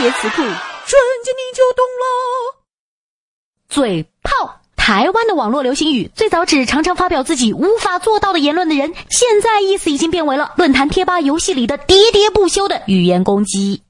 别词库，瞬间你就懂了。嘴炮，台湾的网络流行语最早指常常发表自己无法做到的言论的人，现在意思已经变为了论坛贴吧游戏里的喋喋不休的语言攻击。